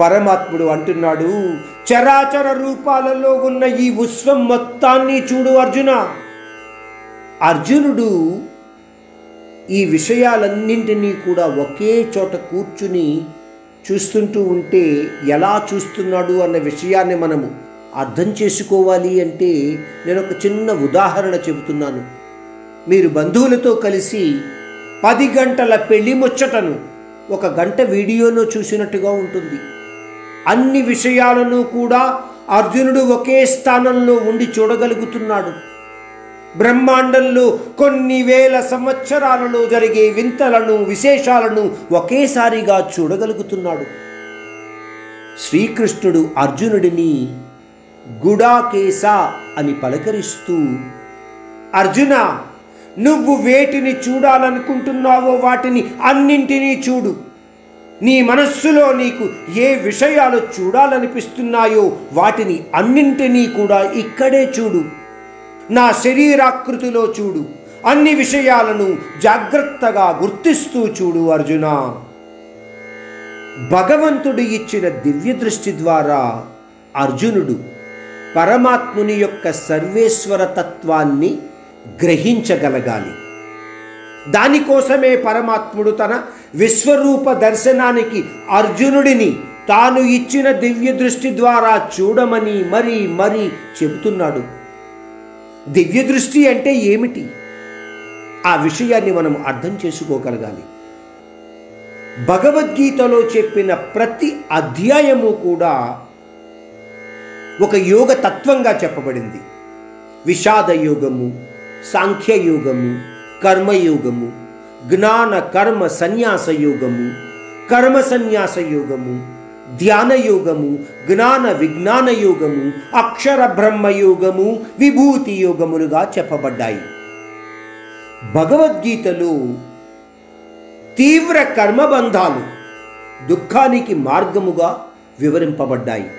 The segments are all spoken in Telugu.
పరమాత్ముడు అంటున్నాడు చరాచర రూపాలలో ఉన్న ఈ విశ్వం మొత్తాన్ని చూడు అర్జున. అర్జునుడు ఈ విషయాలన్నింటినీ కూడా ఒకే చోట కూర్చుని చూస్తుంటూ ఉంటే ఎలా చూస్తున్నాడు అన్న విషయాన్ని మనము అర్థం చేసుకోవాలి అంటే నేను ఒక చిన్న ఉదాహరణ చెబుతున్నాను. మీరు బంధువులతో కలిసి పది గంటల పెళ్ళి ముచ్చటను ఒక గంట వీడియోలో చూసినట్టుగా ఉంటుంది. అన్ని విషయాలను కూడా అర్జునుడు ఒకే స్థానంలో ఉండి చూడగలుగుతున్నాడు. బ్రహ్మాండంలో కొన్ని వేల సంవత్సరాలలో జరిగే వింతలను విశేషాలను ఒకేసారిగా చూడగలుగుతున్నాడు. శ్రీకృష్ణుడు అర్జునుడిని గుడాకేశ అని పలకరిస్తూ అర్జున నువ్వు వేటిని చూడాలనుకుంటున్నావో వాటిని అన్నింటినీ చూడు. నీ మనస్సులో నీకు ఏ విషయాలు చూడాలనిపిస్తున్నాయో వాటిని అన్నింటినీ కూడా ఇక్కడే చూడు. నా శరీరాకృతిలో చూడు. అన్ని విషయాలను జాగ్రత్తగా గుర్తిస్తూ చూడు అర్జున. భగవంతుడు ఇచ్చిన దివ్య దృష్టి ద్వారా అర్జునుడు పరమాత్ముని యొక్క సర్వేశ్వర తత్వాన్ని గ్రహించగలగాలి. దానికోసమే పరమాత్ముడు తన విశ్వరూప దర్శనానికి అర్జునుడిని తాను ఇచ్చిన దివ్య దృష్టి ద్వారా చూడమని మరీ మరీ చెబుతున్నాడు. దివ్య దృష్టి అంటే ఏమిటి? ఆ విషయాన్ని మనం అర్థం చేసుకోగలగాలి. భగవద్గీతలో చెప్పిన ప్రతి అధ్యాయము కూడా ఒక యోగ తత్వంగా చెప్పబడింది. విషాద యోగము సాంఖ్యయోగము కర్మయోగము జ్ఞాన కర్మ సన్యాస యోగము కర్మ సన్యాస యోగము ధ్యాన యోగము జ్ఞాన విజ్ఞాన యోగము అక్షర బ్రహ్మ యోగము విభూతి యోగములుగా చెప్పబడ్డాయి. భగవద్గీతలో తీవ్ర కర్మబంధాలు దుఃఖానికి మార్గముగా వివరింపబడ్డాయి.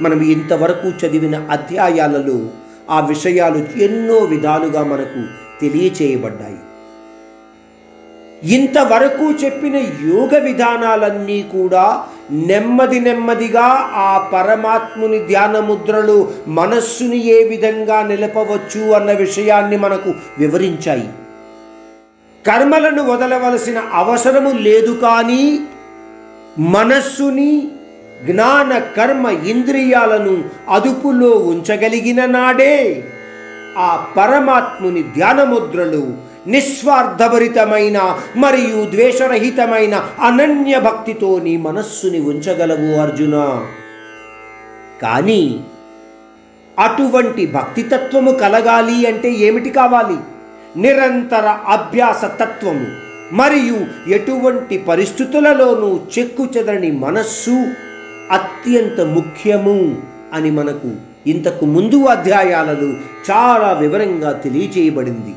మనం ఇంతవరకు చదివిన అధ్యాయాలలో ఆ విషయాలు ఎన్నో విధాలుగా మనకు తెలియచేయబడ్డాయి. ఇంతవరకు చెప్పిన యోగ విధానాలన్నీ కూడా నెమ్మది నెమ్మదిగా ఆ పరమాత్ముని ధ్యానముద్రలు మనస్సుని ఏ విధంగా నిలపవచ్చు అన్న విషయాన్ని మనకు వివరించాయి. కర్మలను వదలవలసిన అవసరము లేదు కానీ మనస్సుని జ్ఞాన కర్మ ఇంద్రియాలను అదుపులో ఉంచగలిగిన నాడే ఆ పరమాత్ముని ధ్యానముద్రలు నిస్వార్థభరితమైన మరియు ద్వేషరహితమైన అనన్య భక్తితో నీ మనస్సుని ఉంచగలవు అర్జున. కానీ అటువంటి భక్తితత్వము కలగాలి అంటే ఏమిటి కావాలి? నిరంతర అభ్యాస తత్వము మరియు ఎటువంటి పరిస్థితులలోనూ చెక్కు చెదరని మనస్సు అత్యంత ముఖ్యము అని మనకు ఇంతకు ముందు అధ్యాయాలలో చాలా వివరంగా తెలియజేయబడింది